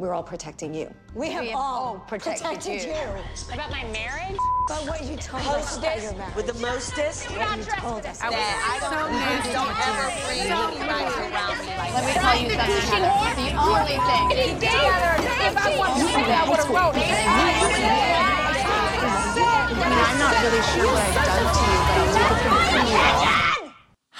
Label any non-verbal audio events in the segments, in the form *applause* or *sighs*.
we're all protecting you. We have, have all all protected protected, you. you. About my marriage? But what you told us about your marriage. with the mostest. what you told us. That I don't, please don't ever bring anybody around me like Let me tell you something. Heather. The only thing. If I want to say I would have wrote it. I mean, I'm not really sure what I've done to you, but I'll take it from you.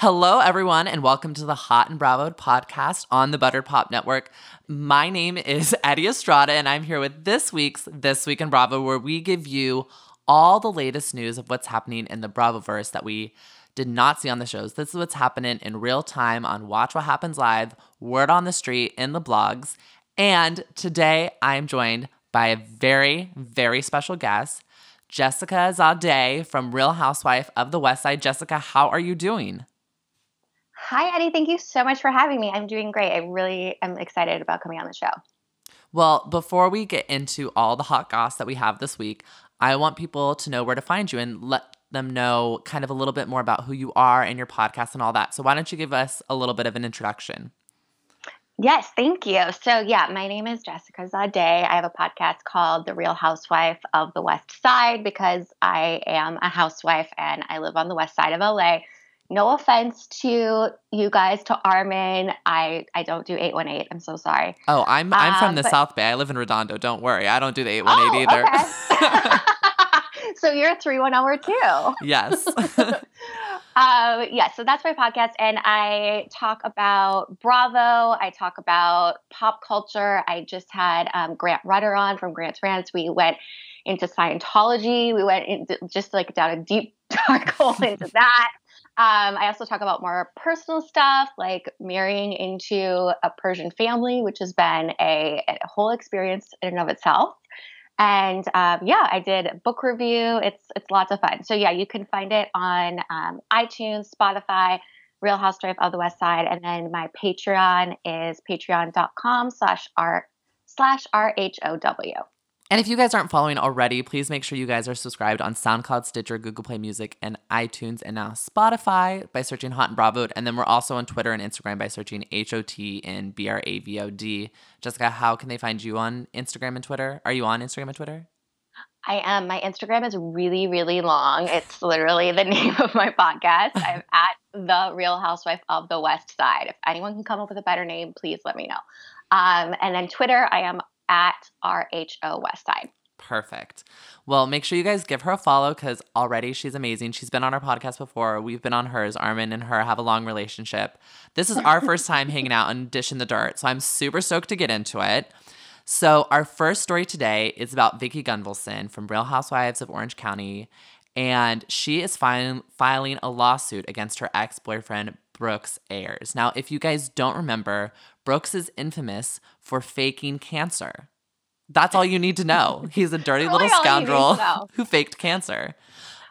Hello, everyone, and welcome to the Hot and Bravo podcast on the Butter Pop Network. My name is *laughs* Eddie Estrada, and I'm here with this week's This Week in Bravo, where we give you all the latest news of what's happening in the Bravoverse that we did not see on the shows. This is what's happening in real time on Watch What Happens Live, Word on the Street, in the blogs. And today I am joined by a very, very special guest, Jessica Zade from Real Housewife of the West Side. Jessica, how are you doing? Hi, Eddie. Thank you so much for having me. I'm doing great. I really am excited about coming on the show. Well, before we get into all the hot goss that we have this week, I want people to know where to find you and let them know kind of a little bit more about who you are and your podcast and all that. So, why don't you give us a little bit of an introduction? Yes, thank you. So, yeah, my name is Jessica Zade. I have a podcast called The Real Housewife of the West Side because I am a housewife and I live on the west side of LA. No offense to you guys, to Armin. I, I don't do 818. I'm so sorry. Oh, I'm I'm from Um, the but- South Bay. I live in Redondo. Don't worry. I don't do the 818 either. Oh, okay. *laughs* so you're a 310 too. yes. *laughs* Um, yeah, so that's my podcast, and I talk about Bravo. I talk about pop culture. I just had um, Grant Rudder on from Grant's Rants. We went into Scientology. We went into just like down a deep *laughs* dark hole into that. Um, I also talk about more personal stuff, like marrying into a Persian family, which has been a, a whole experience in and of itself. And um, yeah, I did book review. It's it's lots of fun. So yeah, you can find it on um, iTunes, Spotify, Real Housewife of the West Side, and then my Patreon is patreon.com slash r slash r h o w. And if you guys aren't following already, please make sure you guys are subscribed on SoundCloud, Stitcher, Google Play Music, and iTunes, and now Spotify by searching Hot and Bravo. And then we're also on Twitter and Instagram by searching H O T and B R A V O D. Jessica, how can they find you on Instagram and Twitter? Are you on Instagram and Twitter? I am. My Instagram is really, really long. It's literally the *laughs* name of my podcast. I'm *laughs* at the Real Housewife of the West Side. If anyone can come up with a better name, please let me know. Um, and then Twitter, I am at RHO West Side. Perfect. Well, make sure you guys give her a follow because already she's amazing. She's been on our podcast before. We've been on hers. Armin and her have a long relationship. This is our first time *laughs* hanging out and dishing the dirt. So I'm super stoked to get into it. So, our first story today is about Vicki Gunvalson from Real Housewives of Orange County. And she is filing, filing a lawsuit against her ex boyfriend, Brooks Ayers. Now, if you guys don't remember, Brooks is infamous for faking cancer. That's all you need to know. *laughs* He's a dirty little all you need to scoundrel *laughs* who faked cancer.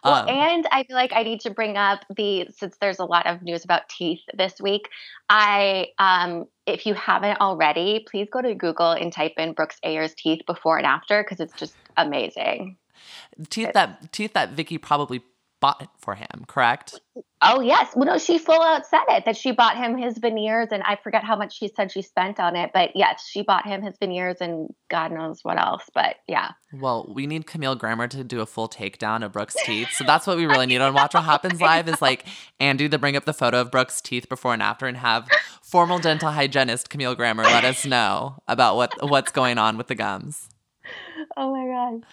Well, Um, and I feel like I need to bring up the since there's a lot of news about teeth this week. I, um, if you haven't already, please go to Google and type in Brooks Ayers teeth before and after because it's just amazing. teeth that teeth that Vicki probably bought it for him, correct? Oh yes, well no, she full out said it that she bought him his veneers, and I forget how much she said she spent on it, but yes, she bought him his veneers and God knows what else. But yeah, Well, we need Camille Grammer to do a full takedown of Brooke's teeth. So that's what we really need on Watch What Happens *laughs* Live is like Andy to bring up the photo of Brooke's teeth before and after and have formal dental hygienist Camille Grammer let us know about what what's going on with the gums. oh my God.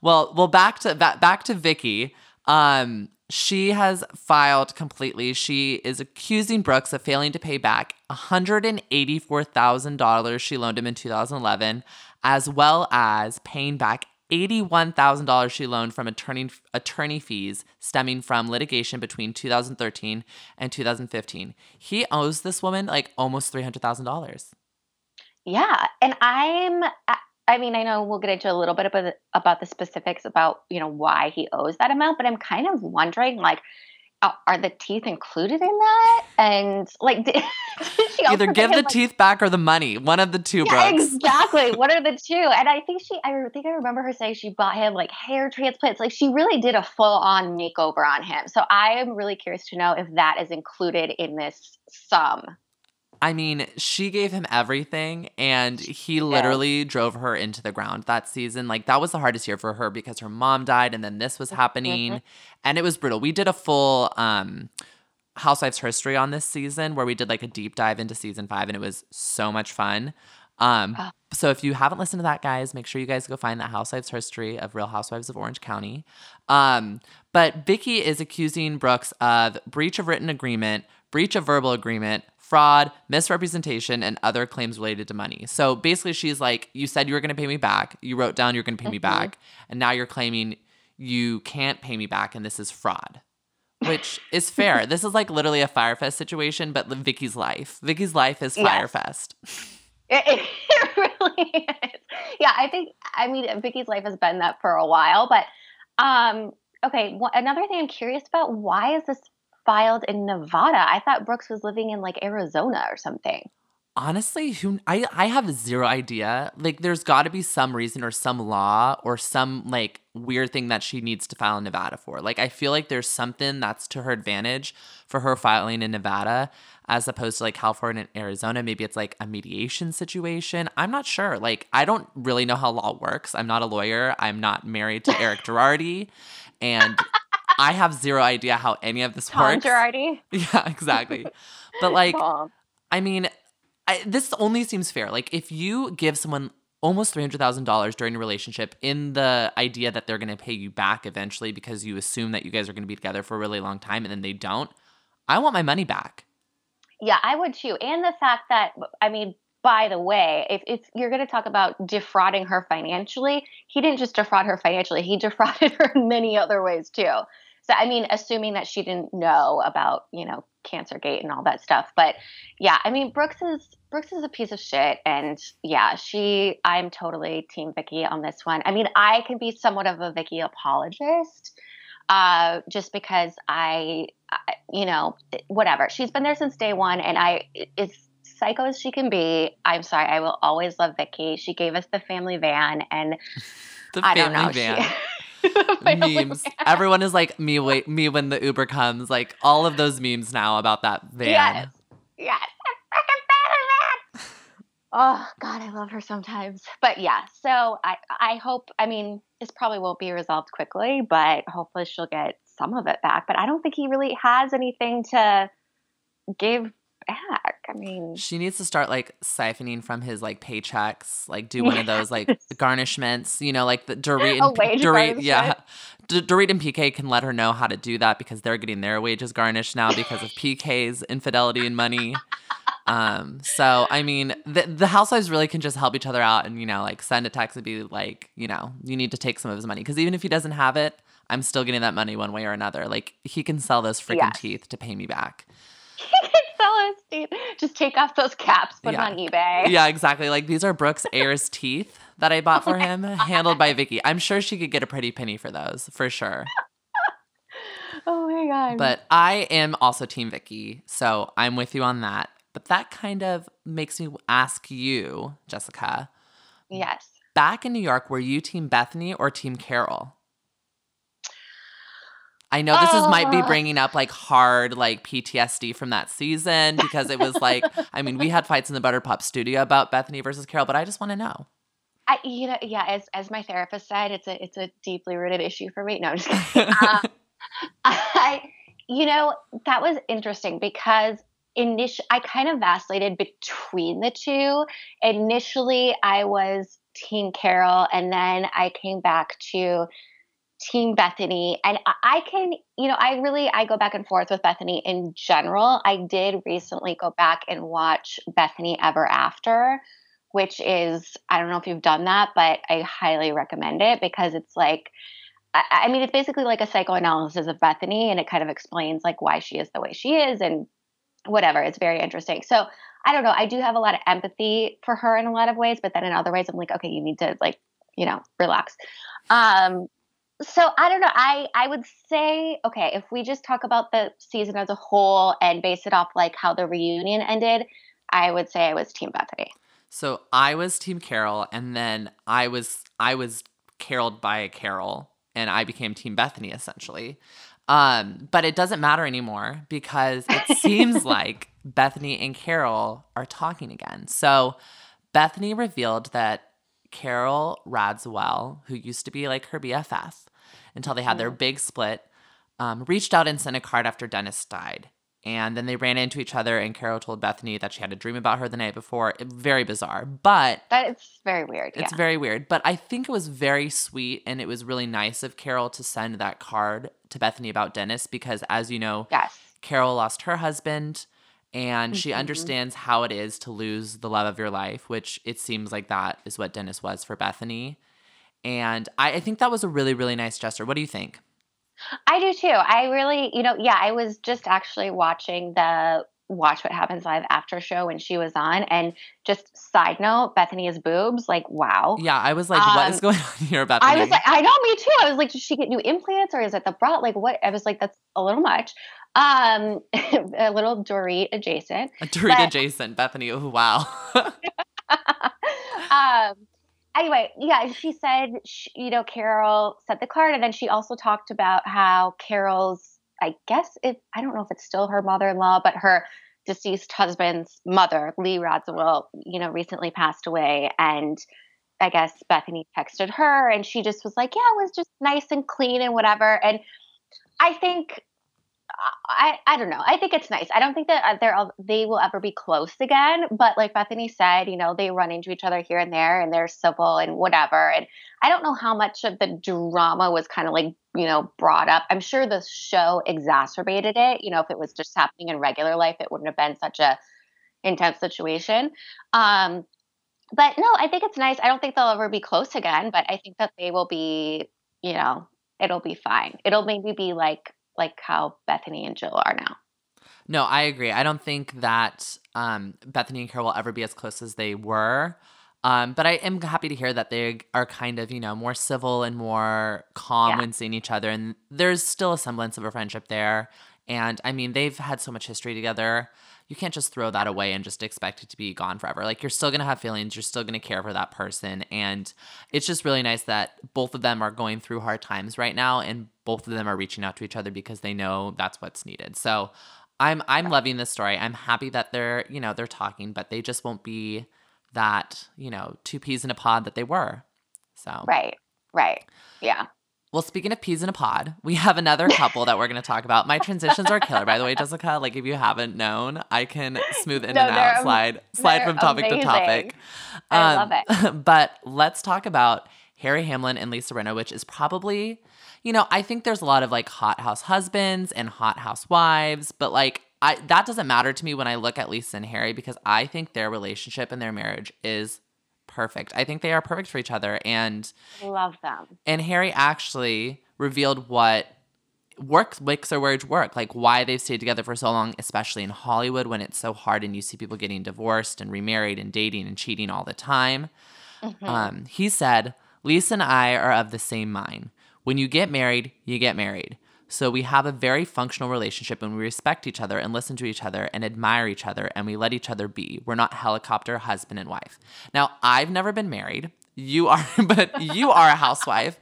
Well, well, back to back, back to Vicki. Um, she has filed completely. She is accusing Brooks of failing to pay back $184,000 she loaned him in 2011, as well as paying back $81,000 she loaned from attorney attorney fees stemming from litigation between 2013 and 2015. He owes this woman like almost $300,000. Yeah, and I'm. I- mean, I know we'll get into a little bit about the, about the specifics about you know why he owes that amount, but I'm kind of wondering like, are, the teeth included in that? And like, did, *laughs* did she also Either give him, the like, teeth back or the money. One of the two, Yeah, Brooks. *laughs* exactly. What are the two? And I think she, I think I remember her saying she bought him like hair transplants. Like she really did a full on makeover on him. So I am really curious to know if that is included in this sum. I mean, she gave him everything and he literally drove her into the ground that season. Like that was the hardest year for her because her mom died and then this was happening and it was brutal. We did a full um Housewives history on this season where we did like a deep dive into season 5 and it was so much fun. Um so if you haven't listened to that guys, make sure you guys go find that Housewives history of Real Housewives of Orange County. Um but Vicki is accusing Brooks of breach of written agreement, breach of verbal agreement, fraud, misrepresentation, and other claims related to money. So basically, she's like, You said you were going to pay me back. You wrote down you're going to pay me back. And now you're claiming you can't pay me back, and this is fraud, which is fair. *laughs* this is like literally a Fyre Fest situation, but Vicki's life. Vicki's life is Yes. Fyre Fest. *laughs* It, it *laughs* really is. Yeah, I think I mean Vicki's life has been that for a while, but um okay, wh- another thing I'm curious about, why is this filed in Nevada? I thought Brooks was living in like Arizona or something. Honestly, who I I have zero idea. Like there's got to be some reason or some law or some like weird thing that she needs to file in Nevada for. Like I feel like there's something that's to her advantage for her filing in Nevada as opposed to like California and Arizona. Maybe it's like a mediation situation. I'm not sure. Like I don't really know how law works. I'm not a lawyer. I'm not married to Eric *laughs* Girardi and I have zero idea how any of this Tom works. Girardi. *laughs* Yeah, exactly. But *laughs* like Tom. I mean, I, this only seems fair. Like, if you give someone almost $300,000 during a relationship in the idea that they're going to pay you back eventually because you assume that you guys are going to be together for a really long time and then they don't, I want my money back. Yeah, I would too. And the fact that, I mean, by the way, if, if you're going to talk about defrauding her financially, he didn't just defraud her financially, he *laughs* defrauded her in many other ways too. So, I mean, assuming that she didn't know about, you know, Cancergate and all that stuff. But yeah, I mean, Brooks is Brooks is a piece of shit, and yeah, she. I'm totally Team Vicki on this one. I mean, I can be somewhat of a Vicki apologist, uh, just because I, I, you know, whatever. She's been there since day one, and I, as psycho as she can be, I'm sorry, I will always love Vicki. She gave us the family van, and The I family don't know. van. *laughs* She, memes. van. Everyone is like me wait me when the Uber comes. Like all of those memes now about that van. Yes. Yes. I family van. Oh God, I love her sometimes. But yeah, so I I hope I mean this probably won't be resolved quickly, but hopefully she'll get some of it back. But I don't think he really has anything to give back. I mean She needs to start like siphoning from his like paychecks, like do one of those like *laughs* garnishments, you know, like the Dorit and wage Dorit, yeah. D- Dorit and PK can let her know how to do that because they're getting their wages garnished now because of PK's infidelity and money. Um, so I mean, the the housewives really can just help each other out and you know, like send a text and be like, you know, you need to take some of his money because even if he doesn't have it, I'm still getting that money one way or another. Like he can sell those freaking Yes. teeth to pay me back. He can sell his teeth. Just take off those caps, put Yeah. them on eBay. Yeah, exactly. Like these are Brooks *laughs* Ayers teeth that I bought for oh him, handled by Vicki. I'm sure she could get a pretty penny for those, for sure. *laughs* Oh my god. But I am also Team Vicki, so I'm with you on that. But that kind of makes me ask you, Jessica, yes. back in New York, were you Team Bethany or Team Carol? I know this is might be Oh. bringing up like hard like PTSD from that season because it was like I mean we had fights in the Butterpop studio about Bethany versus Carol, but I just want to know. I, you know, yeah. As as my therapist said, it's a it's a deeply rooted issue for me. No, I'm just kidding. *laughs* um, I, you know, that was interesting because initially I kind of vacillated between the two. Initially, I was Team Carol, and then I came back to Team Bethany. And I, can, you know, I really I go back and forth with Bethany in general. I did recently go back and watch Bethany Ever After which is I don't know if you've done that, but I highly recommend it because it's like I, I mean it's basically like a psychoanalysis of Bethany and it kind of explains like why she is the way she is and whatever. It's very interesting. So I don't know. I do have a lot of empathy for her in a lot of ways, but then in other ways I'm like, okay, you need to like, you know, relax. Um so I don't know. I I would say okay, if we just talk about the season as a whole and base it off like how the reunion ended, I would say I was Team Bethany. So I was Team Carol, and then I was I was caroled by Carol, and I became Team Bethany essentially. Um, but it doesn't matter anymore because it seems *laughs* like Bethany and Carol are talking again. So Bethany revealed that Carol Radziwill, who used to be like her BFF until they had their big split, um, reached out and sent a card after Dennis died. And then they ran into each other, and Carol told Bethany that she had a dream about her the night before. It- very bizarre. But That it's very weird. it's yeah. very weird, but I think it was very sweet and it was really nice of Carol to send that card to Bethany about Dennis because, as you know, yes. Carol lost her husband and she Mhm. understands how it is to lose the love of your life, which it seems like that is what Dennis was for Bethany. And I, I think that was a really, really nice gesture. What do you think? I do too. I really, you know, yeah, I was just actually watching the Watch What Happens Live after show when she was on. And just side note, Bethany's boobs, like, wow. Yeah, I was like, what is Um, going on here, Bethany? I was like, I know, me too. I was like, did she get new implants or is it the bra? Like, what? I was like, that's a little much. Um, *laughs* a little Dorit adjacent. Dorita but- Jason, Bethany. Oh, wow. *laughs* *laughs* um, anyway, yeah, she said, sh you know, Carol sent the card, and then she also talked about how Carol's, I guess, if I don't know if it's still her mother-in-law, but her deceased husband's mother, Lee Radziwill, you know, recently passed away, and I guess Bethany texted her, and she just was like, "Yeah, it was just nice and clean and whatever." And I think I, I don't know. I think it's nice. I don't think that uh, they're they will ever be close again. But like Bethany said, you know, they run into each other here and there, and they're civil and whatever. And I don't know how much of the drama was kind of like you know brought up. I'm sure the show exacerbated it. You know, if it was just happening in regular life, it wouldn't have been such a intense situation. Um, but no, I think it's nice. I don't think they'll ever be close again, but I think that they will be. You know, it'll be fine. It'll maybe be like like how Bethany and Jill are now. No, I agree. I don't think that um, Bethany and Carol will ever be as close as they were. Um, but I am happy to hear that they are kind of, you know, more civil and more calm Yeah. when seeing each other. And there's still a semblance of a friendship there. And I mean, they've had so much history together. You can't just throw that away and just expect it to be gone forever. Like, you're still going to have feelings. You're still going to care for that person. And it's just really nice that both of them are going through hard times right now. And both of them are reaching out to each other because they know that's what's needed. So, I'm I'm loving this story. I'm happy that they're, you know, they're talking, but they just won't be that, you know, two peas in a pod that they were. So Right. Right. Yeah. Well, speaking of peas in a pod, we have another couple that we're gonna talk about. My transitions are killer, by the way, Jessica. Like if you haven't known, I can smooth in No, and out, am- slide slide from topic amazing. to topic. I love um, it. *laughs* But let's talk about Harry Hamlin and Lisa Rinna, which is probably, you know, I think there's a lot of like hot house husbands and hot house wives, but like I that doesn't matter to me when I look at Lisa and Harry because I think their relationship and their marriage is perfect. I think they are perfect for each other and Love them. and Harry actually revealed what works makes their marriage work, like why they've stayed together for so long, especially in Hollywood when it's so hard and you see people getting divorced and remarried and dating and cheating all the time. Mhm. Um, he said, Lisa and I are of the same mind. When you get married, you get married. So we have a very functional relationship and we respect each other and listen to each other and admire each other and we let each other be. We're not helicopter husband and wife. Now, I've never been married. You are, *laughs* but you are a housewife.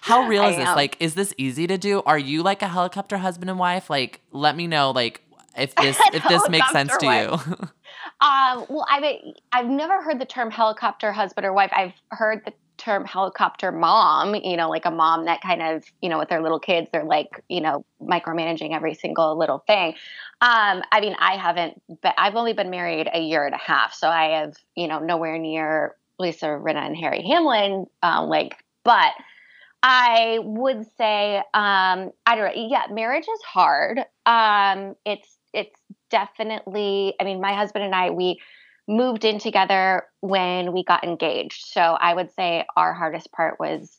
How *laughs* real I is this? am. Like, is this easy to do? Are you like a helicopter husband and wife? Like, let me know, like, if *laughs* this if this makes sense to Helicopter you. Um, well, I've I've never heard the term helicopter husband or wife. I've heard the term helicopter mom. You know, like a mom that kind of you know with their little kids, they're like you know micromanaging every single little thing. Um, I mean, I haven't, but I've only been married a year and a half, so I have you know nowhere near Lisa Rinna and Harry Hamlin. Um, like, but I would say, um, I don't know. Yeah, marriage is hard. Um, it's it's definitely. I mean, my husband and I we moved in together when we got engaged. So I would say our hardest part was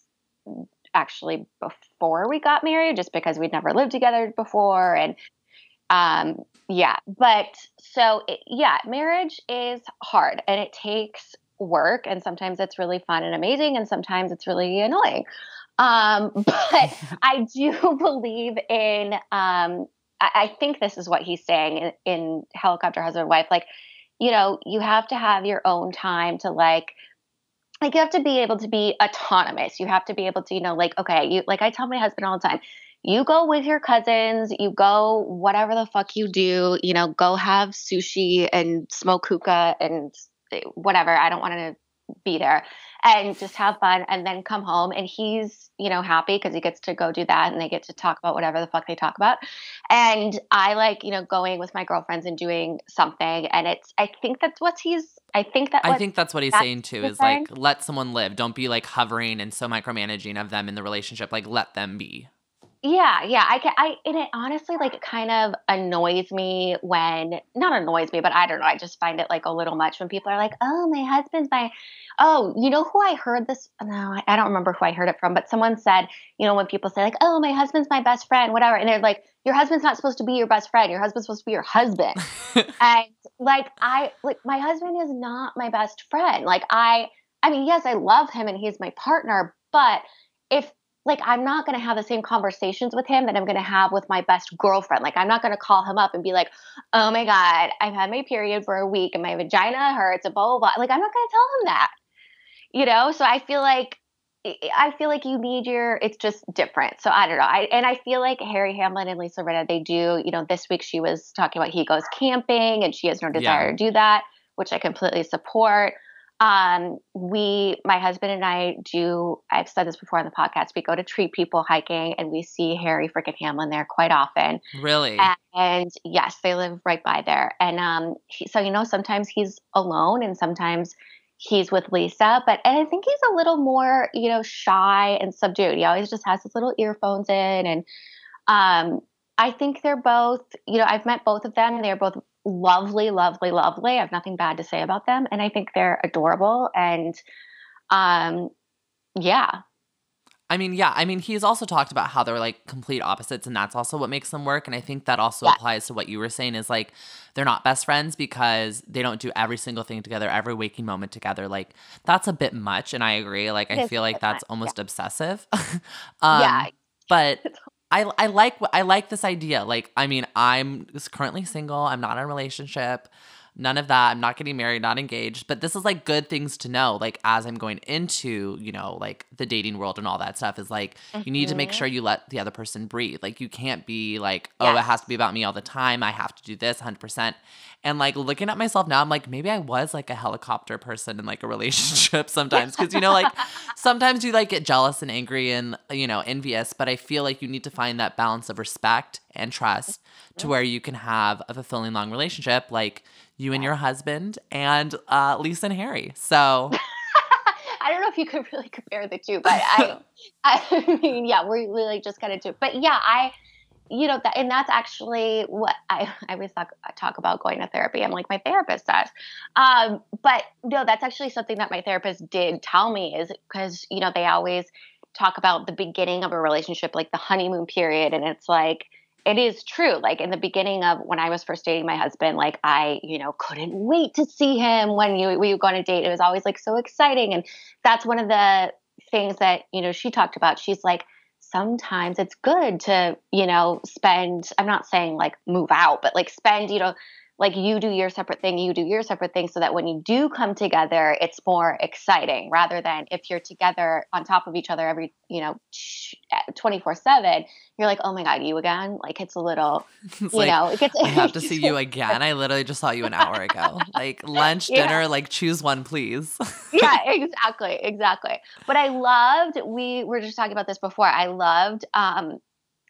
actually before we got married, just because we'd never lived together before, and um, yeah. But so it, yeah, marriage is hard, and it takes work, and sometimes it's really fun and amazing, and sometimes it's really annoying. Um, *laughs* but *laughs* I do believe in. Um, I, I think this is what he's saying in, in helicopter husband and wife. Like, you know, you have to have your own time to like. Like you have to be able to be autonomous. You have to be able to, you know, like okay, you like I tell my husband all the time, you go with your cousins, you go whatever the fuck you do, you know, go have sushi and smoke hookah and eh, whatever. I don't want to be there and just have fun and then come home and he's you know happy because he gets to go do that and they get to talk about whatever the fuck they talk about and i like you know going with my girlfriends and doing something and it's i think that's what he's i think that I think that's what he's that's saying too is saying. like let someone live. Don't be like hovering and so micromanaging of them in the relationship. Like let them be. Yeah, yeah. I can I and it honestly like kind of annoys me when not annoys me, but I don't know. I just find it like a little much when people are like, "Oh, my husband's my." Oh, you know who I heard this? No, I, don't remember who I heard it from, but someone said, you know, when people say like, "Oh, my husband's my best friend," whatever, and they're like, "Your husband's not supposed to be your best friend. Your husband's supposed to be your husband." *laughs* and like I like my husband is not my best friend. Like I, I mean, yes, I love him and he's my partner, but if like I'm not going to have the same conversations with him that I'm going to have with my best girlfriend. Like I'm not going to call him up and be like, "Oh my god, I've had my period for a week and my vagina hurts," and blah blah blah. Like I'm not going to tell him that. You know, so I feel like I feel like you need your. It's just different. So I don't know. I and I feel like Harry Hamlin and Lisa Rinna they do. You know, this week she was talking about he goes camping and she has no desire to do that, which I completely support. Um, we, my husband and I do. I've said this before on the podcast. We go to treat people hiking, and we see Harry freaking Hamlin there quite often. Really? And yes, they live right by there. And um, he, so you know, sometimes he's alone, and sometimes he's with Lisa. But and I think he's a little more, you know, shy and subdued. He always just has his little earphones in, and um, I think they're both. You know, I've met both of them, and they're both lovely, lovely, lovely. I have nothing bad to say about them, and I think they're adorable. And um, yeah, I mean, yeah. I mean, he's also talked about how they're like complete opposites, and that's also what makes them work. And I think that also Yeah. applies to what you were saying is like they're not best friends because they don't do every single thing together, every waking moment together. Like that's a bit much, and I agree. Like It I feel like that's much, almost obsessive. *laughs* um, yeah. but *laughs* I I like I like this idea. Like I mean, I'm currently single. I'm not in a relationship. None of that. I'm not getting married, not engaged. But this is like good things to know. Like as I'm going into, you know, like the dating world and all that stuff is like you need to make sure mm-hmm. you let the other person breathe. Like you can't be like, oh, it has to be about me all the time. I have to do this 100%. And like looking at myself now, I'm like, maybe I was like a helicopter person in like a *laughs* relationship sometimes. Cause you know, like *laughs* sometimes you like get jealous and angry and, you know, envious, but I feel like you need to find that balance of respect and trust to where you can have a fulfilling long relationship like you and your husband and uh, Lisa and Harry. So *laughs* I don't know if you could really compare the two, but I, *laughs* I mean, yeah, we're really just kind of two. But yeah, I, you know, that, and that's actually what I, I always talk, talk about going to therapy. I'm like, my therapist does. Um, but no, that's actually something that my therapist did tell me is because, you know, they always talk about the beginning of a relationship, like the honeymoon period. And it's like, it is true. Like in the beginning of when I was first dating my husband, like I, you know, couldn't wait to see him when you we go on a date. It was always like so exciting. And that's one of the things that, you know, she talked about. She's like, sometimes it's good to, you know, spend, I'm not saying like move out, but like spend, you know, like you do your separate thing, you do your separate thing, so that when you do come together, it's more exciting rather than if you're together on top of each other every, you know, 24 7, you're like, oh my God, you again? Like it's a little, *laughs* it's you like, know, it gets. I have to *laughs* see you again. I literally just saw you an hour ago. *laughs* Like lunch, Yeah. dinner, like choose one, please. yeah, exactly, exactly. But I loved. We were just talking about this before. I loved. Um,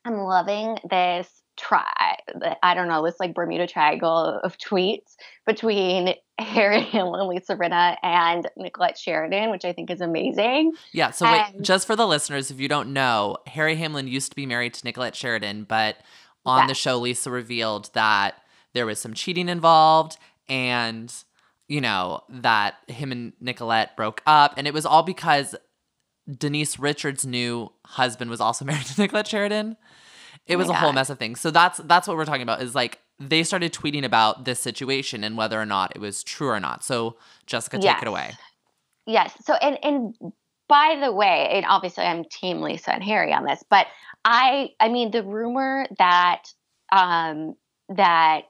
I'm loving this try. I don't know this like Bermuda Triangle of tweets between *laughs* Harry Hamlin, Lisa Rinna, and Nicolette Sheridan, which I think is amazing. Yeah, so wait, just for the listeners, if you don't know, Harry Hamlin used to be married to Nicolette Sheridan, but on the show, Lisa revealed that there was some cheating involved and, you know, that him and Nicolette broke up. And it was all because Denise Richards' new husband was also *laughs* married to Nicolette Sheridan. It Oh was a whole mess of things. So that's that's what we're talking about is like they started tweeting about this situation and whether or not it was true or not. So Jessica, take it away. Yes. So, and and by the way, and obviously I'm Team Lisa and Harry on this, but I, I mean, the rumor that um that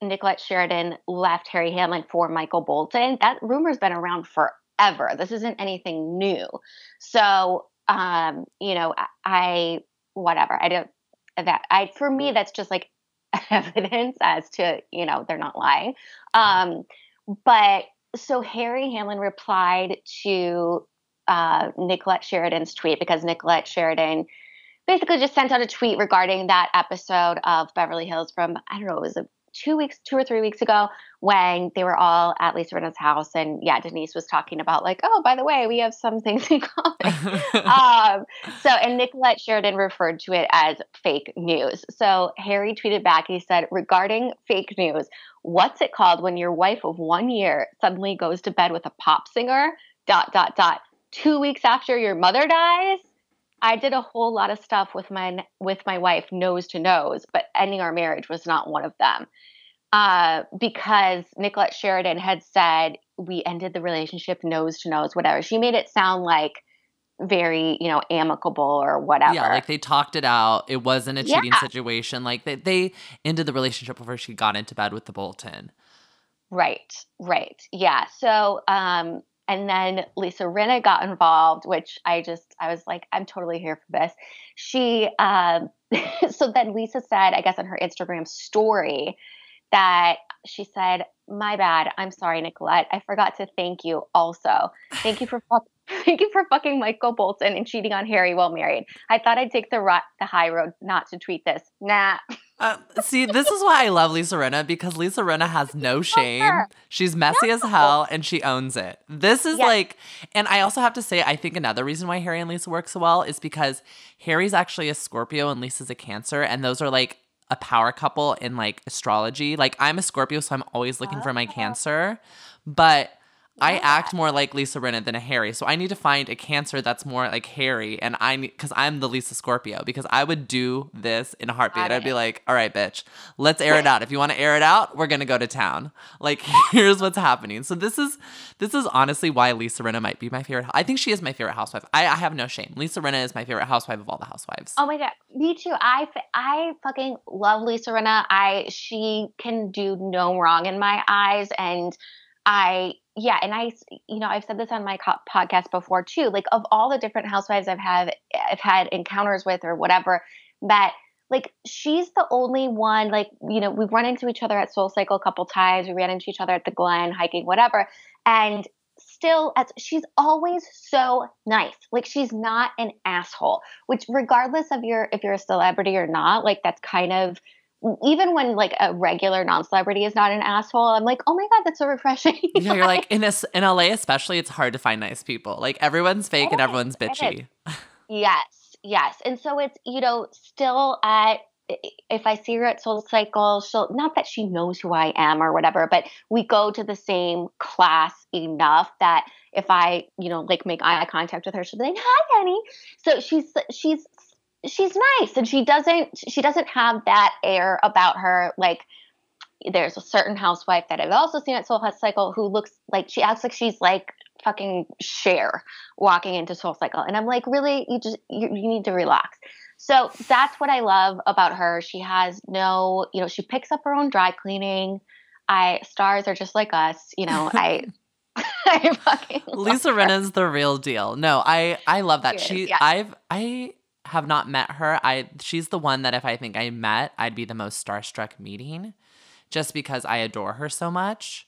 Nicolette Sheridan left Harry Hamlin for Michael Bolton, that rumor's been around forever. This isn't anything new. So, um, you know, I- I whatever. I don't that I for me that's just like *laughs* evidence as to you know they're not lying. Um, but so Harry Hamlin replied to uh, Nicolette Sheridan's tweet because Nicolette Sheridan basically just sent out a tweet regarding that episode of Beverly Hills from I don't know it was a two weeks, two or three weeks ago when they were all at Lisa Rinna's house, and yeah, Denise was talking about like, oh, by the way, we have some things in common. *laughs* um, so, and Nicolette Sheridan referred to it as fake news. So Harry tweeted back. He said, regarding fake news, what's it called when your wife of one year suddenly goes to bed with a pop singer? Dot dot dot. Two weeks after your mother dies. I did a whole lot of stuff with my with my wife nose to nose, but ending our marriage was not one of them. Uh, because Nicolette Sheridan had said we ended the relationship nose to nose, whatever. She made it sound like very, you know, amicable or whatever. Yeah, like they talked it out. It wasn't a cheating Yeah. situation. Like they, they ended the relationship before she got into bed with the Bolton. Right, right. Yeah. So, um, and then Lisa Rinna got involved, which I just, I was like, I'm totally here for this. She, um, *laughs* so then Lisa said, I guess on her Instagram story, that she said, My bad. I'm sorry, Nicolette. I forgot to thank you also. Thank you for *sighs* fuck- *laughs* thank you for fucking Michael Bolton and cheating on Harry while married. I thought I'd take the ri- the high road not to tweet this. Nah. *laughs* Uh, see, this is why I love Lisa Rinna because Lisa Rinna has no shame. She's messy as hell and she owns it. This is Yes. like, and I also have to say, I think another reason why Harry and Lisa work so well is because Harry's actually a Scorpio and Lisa's a Cancer, and those are like a power couple in like astrology. Like, I'm a Scorpio, so I'm always looking for my Cancer, but. I act more like Lisa Rinna than a Harry, so I need to find a Cancer that's more like Harry, and I need because I'm the Lisa Scorpio because I would do this in a heartbeat. I'd be like, "All right, bitch, let's air it out. If you want to air it out, we're gonna go to town. Like, *laughs* here's what's happening." So this is this is honestly why Lisa Rinna might be my favorite. I think she is my favorite housewife. I, I have no shame. Lisa Rinna is my favorite housewife of all the housewives. Oh my god, me too. I I fucking love Lisa Rinna. I she can do no wrong in my eyes, and I yeah, and I, you know I've said this on my co- podcast before too. Like of all the different housewives I've had I've had encounters with or whatever, that like she's the only one. Like you know we've run into each other at Soul Cycle a couple times. We ran into each other at the Glen hiking, whatever, and still as she's always so nice like she's not an asshole which regardless of your if you're a celebrity or not like that's kind of even when like a regular non-celebrity is not an asshole i'm like oh my god that's so refreshing yeah, you're like *laughs* in a, in LA especially. It's hard to find nice people. Like everyone's fake and It is, everyone's bitchy. Yes, yes. And so it's, you know, still at if I see her at Soul Cycle, she'll not that she knows who I am or whatever, but we go to the same class enough that if I, you know, like make eye contact with her, she'll be like, "Hi, honey." So she's she's she's nice, and she doesn't she doesn't have that air about her like there's a certain housewife that I've also seen at Soul Cycle who looks like she acts like she's like fucking Cher walking into Soul Cycle, and I'm like, really, you just you, you need to relax. So that's what I love about her. She has no, you know, she picks up her own dry cleaning. I stars are just like us, you know. I, *laughs* *laughs* I fucking Lisa. Rinna's the real deal. No, I I love that. She She. I've I have not met her. I she's the one that if I think I met, I'd be the most starstruck meeting just because I adore her so much.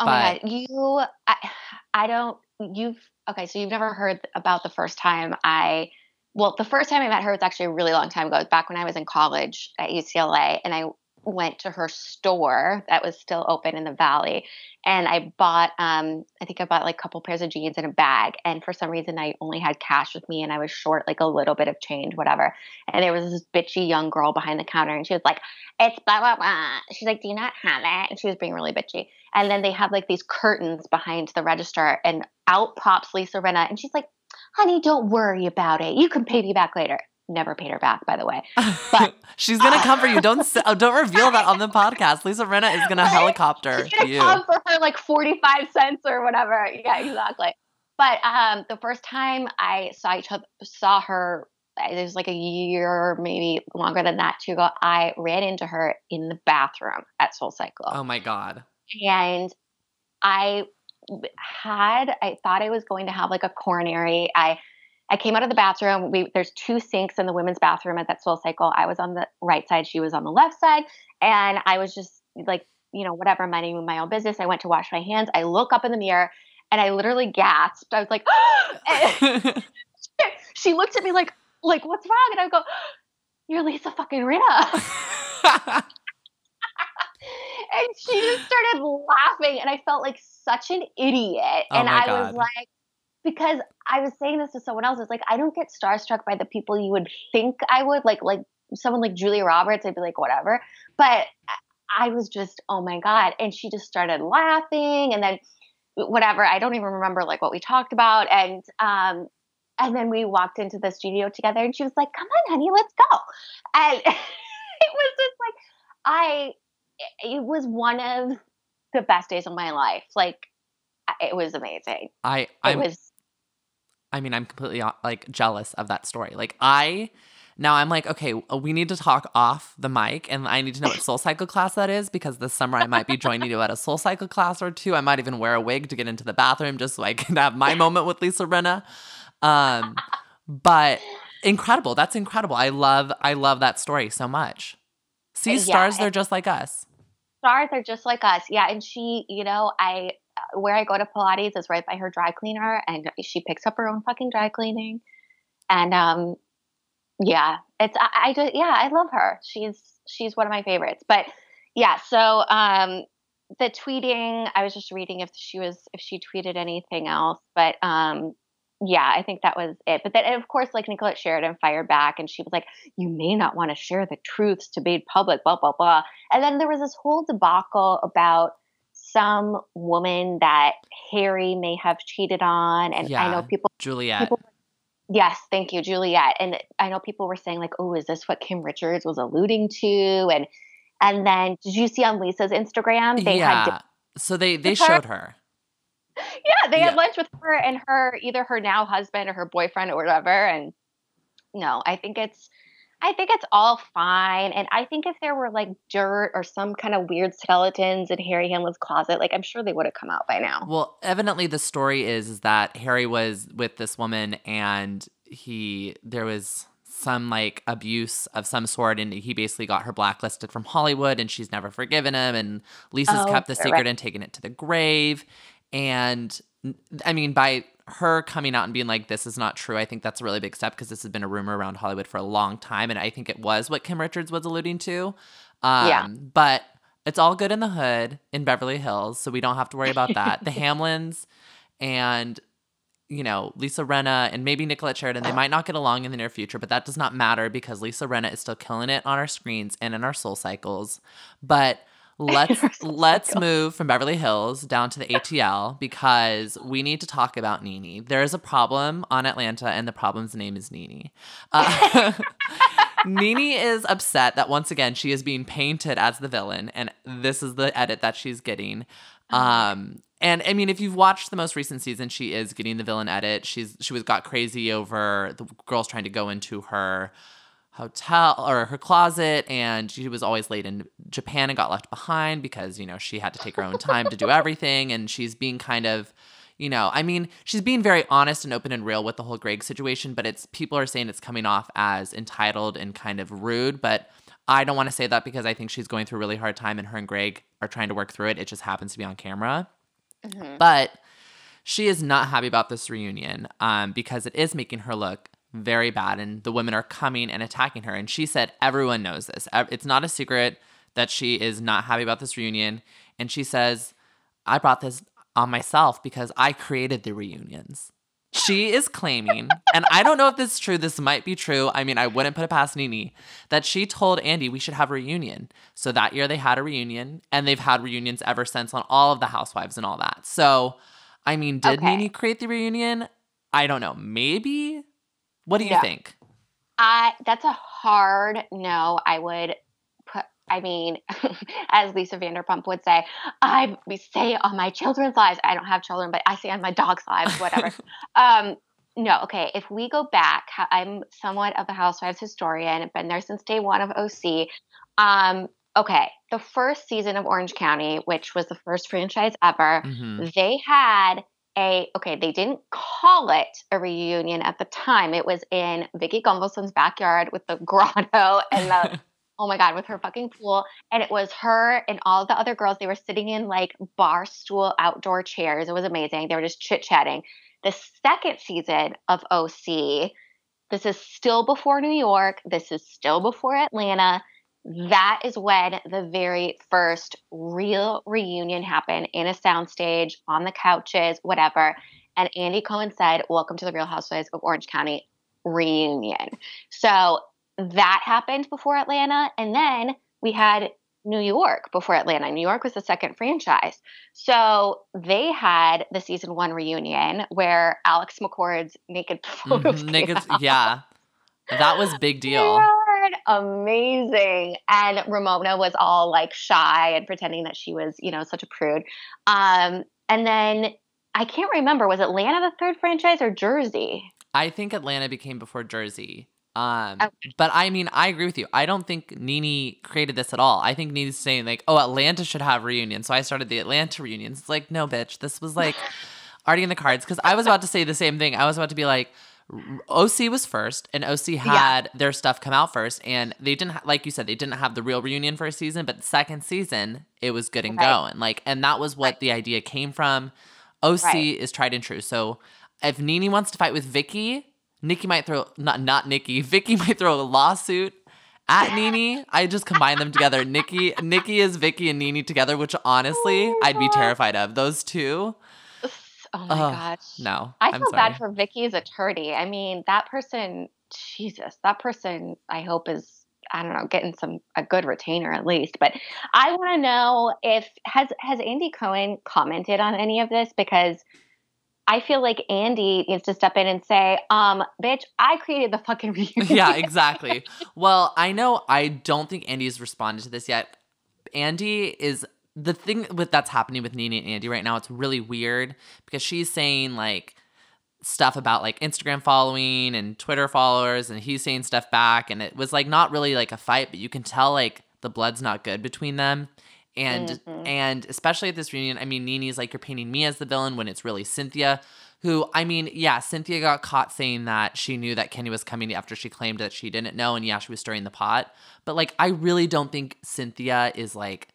Oh my god, you I, I don't you've okay, so you've never heard about the first time I well, the first time I met her was actually a really long time ago. It was back when I was in college at UCLA and I went to her store that was still open in the valley and I bought um I think I bought like a couple pairs of jeans and a bag and for some reason I only had cash with me and I was short like a little bit of change whatever. And there was this bitchy young girl behind the counter and she was like it's blah blah blah. She's like do you not have it? And she was being really bitchy. And then they have like these curtains behind the register and out pops Lisa Rinna and she's like honey don't worry about it. You can pay me back later never paid her back by the way But- *laughs* she's gonna come for you. *laughs* Don't oh, don't reveal that on the podcast. Lisa Rinna is gonna helicopter She's gonna you. come for her like 45 cents or whatever. Yeah, exactly. But um, the first time I saw each other, saw her, it was like a year, maybe longer than that to ago. I ran into her in the bathroom at Soul Cycle, Oh my god. and I had, I thought I was going to have like a coronary. I I came out of the bathroom. We there's two sinks in the women's bathroom at that Soul Cycle. I was on the right side, she was on the left side, and I was just like, you know, whatever, minding my own business. I went to wash my hands. I look up in the mirror and I literally gasped. I was like, *gasps* *laughs* she looked at me like, like what's wrong? And I go, *gasps* you're Lisa fucking Rinna. *laughs* *laughs* and she just started laughing and i felt like such an idiot Oh and i was like because i was saying this to someone else it's like i don't get starstruck by the people you would think i would like like someone like julia roberts i'd be like whatever but i was just oh my god and she just started laughing and then whatever i don't even remember like what we talked about and um and then we walked into the studio together and she was like come on honey let's go and *laughs* it was just like i it was one of the best days of my life. Like it was amazing. I I'm was I mean, I'm completely uh, like jealous of that story. Like I now I'm like, okay, uh, we need to talk off the mic and I need to know what soul cycle class that is because this summer I might be joining you at a soul cycle class or two. I might even wear a wig to get into the bathroom just so I can have my moment with Lisa Rinna. Um but incredible. That's incredible. I love I love that story so much. See Yeah, stars, they're just like us. stars are just like us. Yeah, and she, you know, I where I go to Pilates is right by her dry cleaner, and she picks up her own fucking dry cleaning. And um, yeah, it's I, I just yeah, I love her. She's she's one of my favorites. But yeah, so um, the tweeting, I was just reading if she was if she tweeted anything else, but um. Yeah, I think that was it. But then, of course, like Nicolette Sheridan fired back, and she was like, "You may not want to share the truths to made public." Blah blah blah. And then there was this whole debacle about some woman that Harry may have cheated on. And I know people, Juliet. people yes, thank you, Juliet. And I know people were saying, like, oh, is this what Kim Richards was alluding to? And and then did you see on Lisa's Instagram? They yeah. had so they they with her. showed her. *laughs* yeah, they Yeah. had lunch with her and her either her now husband or her boyfriend or whatever. And no, I think it's I think it's all fine. And I think if there were like dirt or some kind of weird skeletons in Harry Hamlin's closet, like I'm sure they would have come out by now. Well, evidently the story is, is that Harry was with this woman and he there was some like abuse of some sort and he basically got her blacklisted from Hollywood and she's never forgiven him and Lisa's Oh, kept the secret right. and taken it to the grave and I mean by her coming out and being like this is not true I think that's a really big step because this has been a rumor around Hollywood for a long time and I think it was what Kim Richards was alluding to um, Yeah. but it's all good in the hood in Beverly Hills, so we don't have to worry about that. the *laughs* Hamlins and you know Lisa Rinna and maybe Nicolette Sheridan, they might not get along in the near future, but that does not matter because Lisa Rinna is still killing it on our screens and in our soul cycles. But let's *laughs* let's move from Beverly Hills down to the ATL because we need to talk about Nene. There is a problem on Atlanta, and the problem's name is Nene. Uh, *laughs* Nene is upset that once again she is being painted as the villain, and this is the edit that she's getting. Um, and I mean, if you've watched the most recent season, she is getting the villain edit. She's she was got crazy over the girls trying to go into her hotel or her closet, and she was always late in Japan and got left behind because you know she had to take her own time to do *laughs* everything, and she's being kind of you know, I mean, she's being very honest and open and real with the whole Greg situation, but it's people are saying it's coming off as entitled and kind of rude, but I don't want to say that because I think she's going through a really hard time and her and Greg are trying to work through it. It just happens to be on camera. But she is not happy about this reunion um, because it is making her look very bad and the women are coming and attacking her. And she said, everyone knows this. It's not a secret that she is not happy about this reunion. And she says, I brought this on myself because I created the reunions. She is claiming, and I don't know if this is true, this might be true. I mean, I wouldn't put it past Nene, that she told Andy we should have a reunion. So that year they had a reunion, and they've had reunions ever since on all of the housewives and all that. So, I mean, did Okay. Nene create the reunion? I don't know. Maybe? What do you think? I that's a hard no. I would put. I mean, *laughs* as Lisa Vanderpump would say, I say on my children's lives. I don't have children, but I say on my dog's lives, whatever. *laughs* um, no, okay. If we go back, I'm somewhat of a housewives historian. I've been there since day one of OC. Um, okay, the first season of Orange County, which was the first franchise ever, Mhm. they had a okay, they didn't call it a reunion at the time. It was in Vicki Gunvalson's backyard with the *laughs* grotto and the *laughs* oh my god, with her fucking pool. And it was her and all the other girls. They were sitting in like bar stool outdoor chairs. It was amazing. They were just chit chatting. The second season of OC, this is still before New York. This is still before Atlanta. That is when the very first real reunion happened in a soundstage, on the couches, whatever. And Andy Cohen said, Welcome to the Real Housewives of Orange County reunion. So that happened before Atlanta. And then we had New York before Atlanta. New York was the second franchise. So they had the season one reunion where Alex McCord's naked photos. Mhm, niggas, out. yeah. That was big deal. Lord, amazing. And Ramona was all like shy and pretending that she was, you know, such a prude. Um, and then I can't remember, was Atlanta the third franchise or Jersey? I think Atlanta became before Jersey. Um, Okay. but I mean, I agree with you. I don't think Nene created this at all. I think Nene's saying like, "Oh, Atlanta should have reunions," so I started the Atlanta reunions. It's like, no, bitch, this was like *laughs* already in the cards. Because I was about to say the same thing. I was about to be like, OC was first, and OC had their stuff come out first, and they didn't, ha- like you said, they didn't have the real reunion first season, but the second season it was good and Right. going. Like, and that was what Right. the idea came from. OC Right. is tried and true. So if Nene wants to fight with Vicki, Nikki might throw not not Nikki. *laughs* Vicki might throw a lawsuit at *laughs* Nene. I just combine them together. Nikki Nikki is Vicki and Nene together, which honestly Oh I'd be terrified of. Those two. Oh my Ugh, gosh. No. I feel bad for Vicki's attorney. I mean, that person, Jesus, that person I hope is I don't know, getting some a good retainer at least. But I want to know if has has Andy Cohen commented on any of this because I feel like Andy needs to step in and say, um, bitch, I created the fucking *laughs* *laughs* reunion. yeah, exactly. Well, I know I don't think Andy's responded to this yet. Andy is the thing with that's happening with Nene and Andy right now. It's really weird because she's saying like stuff about like Instagram following and Twitter followers, and he's saying stuff back, and it was like not really like a fight, but you can tell like the blood's not good between them. And Mhm. and especially at this reunion, I mean, Nene's like you're painting me as the villain when it's really Cynthia who I mean, yeah, Cynthia got caught saying that she knew that Kenny was coming after she claimed that she didn't know, and yeah, she was stirring the pot. But like, I really don't think Cynthia is like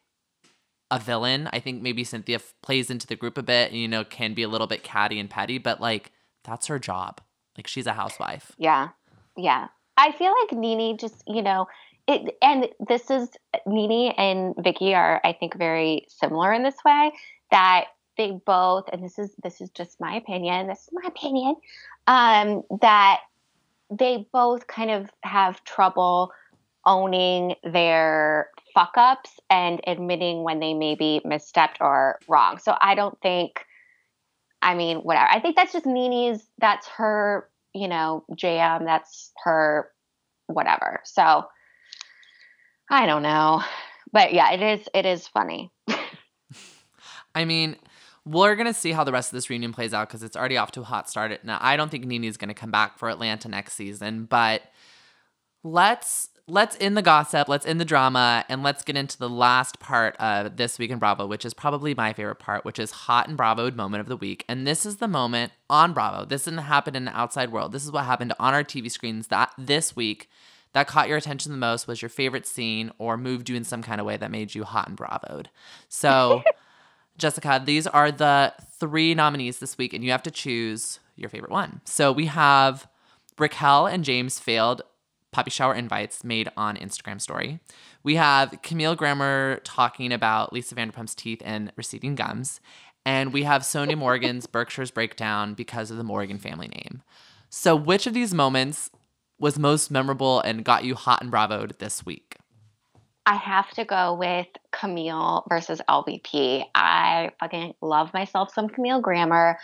a villain. I think maybe Cynthia f- plays into the group a bit, and you know, can be a little bit catty and petty, but like, that's her job. Like, she's a housewife. Yeah. Yeah. I feel like Nene just, you know, it, and this is Nene and Vicki are, I think, very similar in this way that they both, and this is this is just my opinion. This is my opinion. Um, that they both kind of have trouble owning their fuck ups and admitting when they maybe misstepped or wrong. So I don't think. I mean, whatever. I think that's just Nene's. That's her you know, jam. That's her whatever. So I don't know. But yeah, it is it is funny. *laughs* I mean, we're gonna see how the rest of this reunion plays out because it's already off to a hot start. Now, I don't think Nene's gonna come back for Atlanta next season, but let's let's end the gossip, let's end the drama, and let's get into the last part of this week in Bravo, which is probably my favorite part, which is hot and Bravo moment of the week. And this is the moment on Bravo. This didn't happen in the outside world. This is what happened on our TV screens that this week that caught your attention the most was your favorite scene or moved you in some kind of way that made you hot and bravoed. So *laughs* Jessica, these are the three nominees this week, and you have to choose your favorite one. So we have Raquel and James failed puppy shower invites made on Instagram story. We have Camille Grammer talking about Lisa Vanderpump's teeth and receding gums. And we have Sonja Morgan's *laughs* Berkshire's breakdown because of the Morgan family name. So which of these moments was most memorable and got you hot and bravoed this week? I have to go with Camille versus LVP. I fucking love myself some Camille Grammer.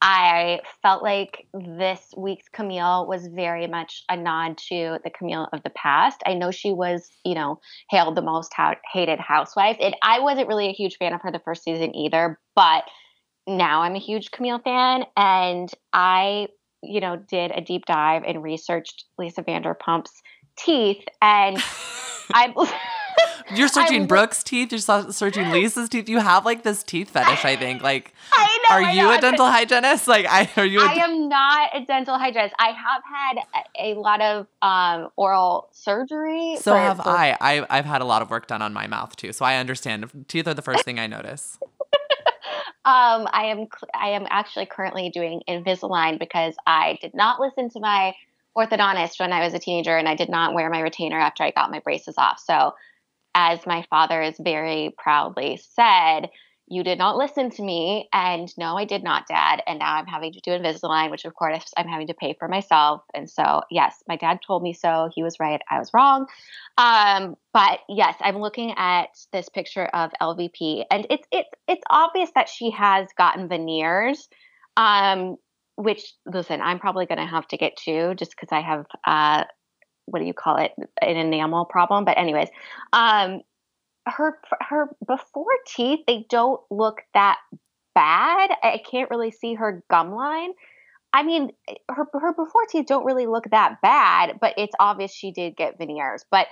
I felt like this week's Camille was very much a nod to the Camille of the past. I know she was, you know, hailed the most ha- hated housewife. And I wasn't really a huge fan of her the first season either, but now I'm a huge Camille fan. And I, you know, did a deep dive and researched Lisa Vanderpump's teeth. And *laughs* I. You're searching I- Brooke's teeth. You're searching Lisa's teeth. You have like this teeth fetish. I think. Like, I know. are I you a dental hygienist? Like, I are you? A, I am not a dental hygienist. I have had a, lot of um, oral surgery. so have I. I. I've had a lot of work done on my mouth too, so I understand. Teeth are the first thing I notice. *laughs* Um, I am I am actually currently doing Invisalign because I did not listen to my orthodontist when I was a teenager, and I did not wear my retainer after I got my braces off. So, as my father has very proudly said, you did not listen to me, and no, I did not, Dad. And now I'm having to do Invisalign, which of course I'm having to pay for myself. And so, yes, my dad told me so. He was right. I was wrong. Um, but yes, I'm looking at this picture of LVP, and it's it's it's obvious that she has gotten veneers. Um, which listen, I'm probably going to have to get to just because I have uh, what do you call it, an enamel problem. But anyways, um, her her before teeth they don't look that bad. I can't really see her gum line. I mean, her her before teeth don't really look that bad, but it's obvious she did get veneers. But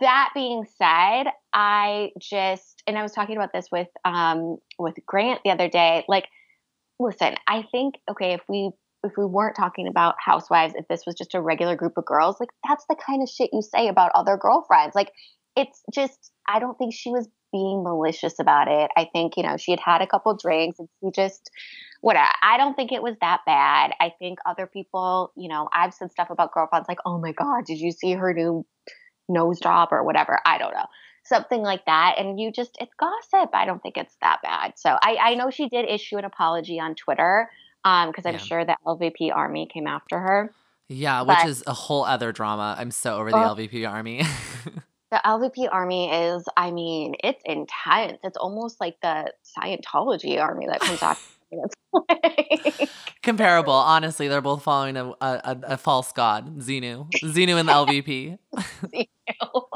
that being said, I just and I was talking about this with um with Grant the other day. Like, listen, I think okay if we if we weren't talking about housewives, if this was just a regular group of girls, like that's the kind of shit you say about other girlfriends. Like, it's just I don't think she was being malicious about it. I think you know she had had a couple drinks and she just whatever. I don't think it was that bad. I think other people, you know, I've said stuff about girlfriends like, oh my god, did you see her new nose job or whatever? I don't know. Something like that. And you just, it's gossip. I don't think it's that bad. So I, I know she did issue an apology on Twitter Um, because I'm Yeah. sure the LVP army came after her. Yeah, which is a whole other drama. I'm so over the Oh. LVP army. *laughs* The LVP army is, I mean, it's intense. It's almost like the Scientology army that comes after. *laughs* *laughs* Like, Comparable, honestly, they're both following a, a, a, false god, Xenu. Xenu and the LVP. *laughs*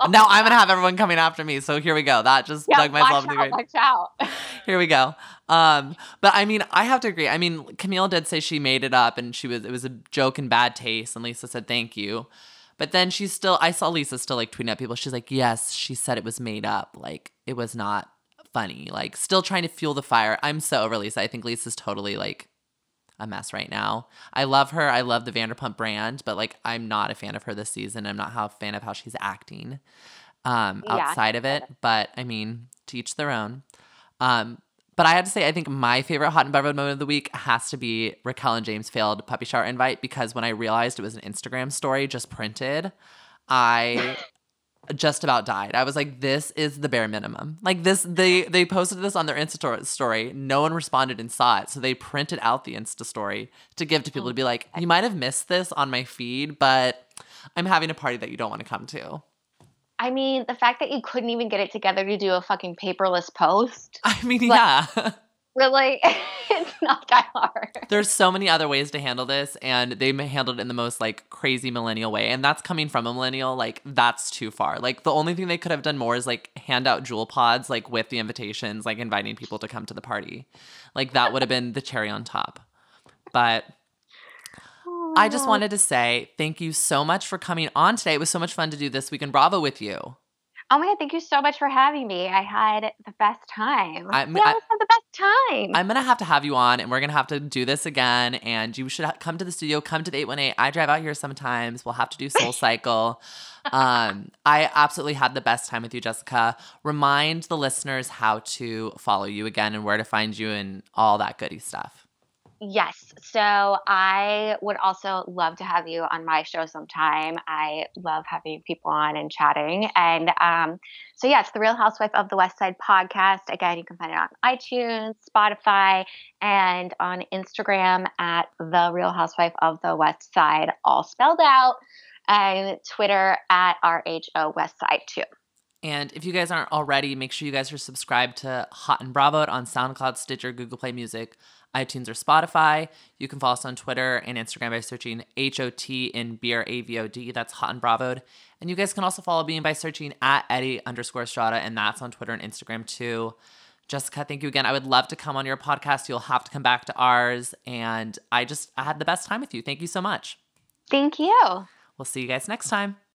now I'm gonna have everyone coming after me. So here we go. That just yeah, dug myself the out, grave. watch out. Here we go. Um, but I mean, I have to agree. I mean, Camille did say she made it up and she was it was a joke in bad taste, and Lisa said thank you. But then she's still I saw Lisa still like tweeting at people. She's like, Yes, she said it was made up. Like it was not funny. Like still trying to fuel the fire. I'm so over Lisa. I think Lisa's totally like a mess right now. I love her. I love the Vanderpump brand, but like I'm not a fan of her this season. I'm not a fan of how she's acting um, Yeah. outside of it. But I mean, to each their own. Um, but I have to say, I think my favorite hot and bothered moment of the week has to be Raquel and James failed puppy shower invite because when I realized it was an Instagram story just printed, I *laughs* just about died. I was like, this is the bare minimum. Like this, they they posted this on their Insta story. No one responded and saw it, so they printed out the Insta story to give to people oh. to be like, you might have missed this on my feed, but I'm having a party that you don't want to come to. I mean, the fact that you couldn't even get it together to do a fucking paperless post, *laughs* I mean, Like- yeah. Really, *laughs* it's not that hard. There's so many other ways to handle this, and they handled it in the most like crazy millennial way. And that's coming from a millennial. Like that's too far. Like the only thing they could have done more is like hand out Juul pods, like with the invitations, like inviting people to come to the party. Like that would have been the cherry on top. But I just wanted to say thank you so much for coming on today. It was so much fun to do this week in Bravo with you. Oh my god, thank you so much for having me. I had the best time. I- we I- always have the best time. I'm gonna have to have you on, and we're gonna have to do this again. And you should ha- come to the studio. Come to the 818. I drive out here sometimes. We'll have to do Soul *laughs* Cycle. um, I absolutely had the best time with you, Jessica. Remind the listeners how to follow you again and where to find you and all that goody stuff. Yes. So I would also love to have you on my show sometime. I love having people on and chatting. And um, so, yes, the Real Housewife of the West Side podcast. Again, you can find it on iTunes, Spotify, and on Instagram at the Real Housewife of the West Side, all spelled out, and Twitter at RHO West Side too. And if you guys aren't already, make sure you guys are subscribed to Hot and Bravo on SoundCloud, Stitcher, Google Play Music, iTunes, or Spotify. You can follow us on Twitter and Instagram by searching HOT in B R A V O D. That's Hot and Bravo. And you guys can also follow me by searching at Eddie underscore Strada, and that's on Twitter and Instagram too. Jessica, thank you again. I would love to come on your podcast. You'll have to come back to ours. And I just I had the best time with you. Thank you so much. Thank you. We'll see you guys next time.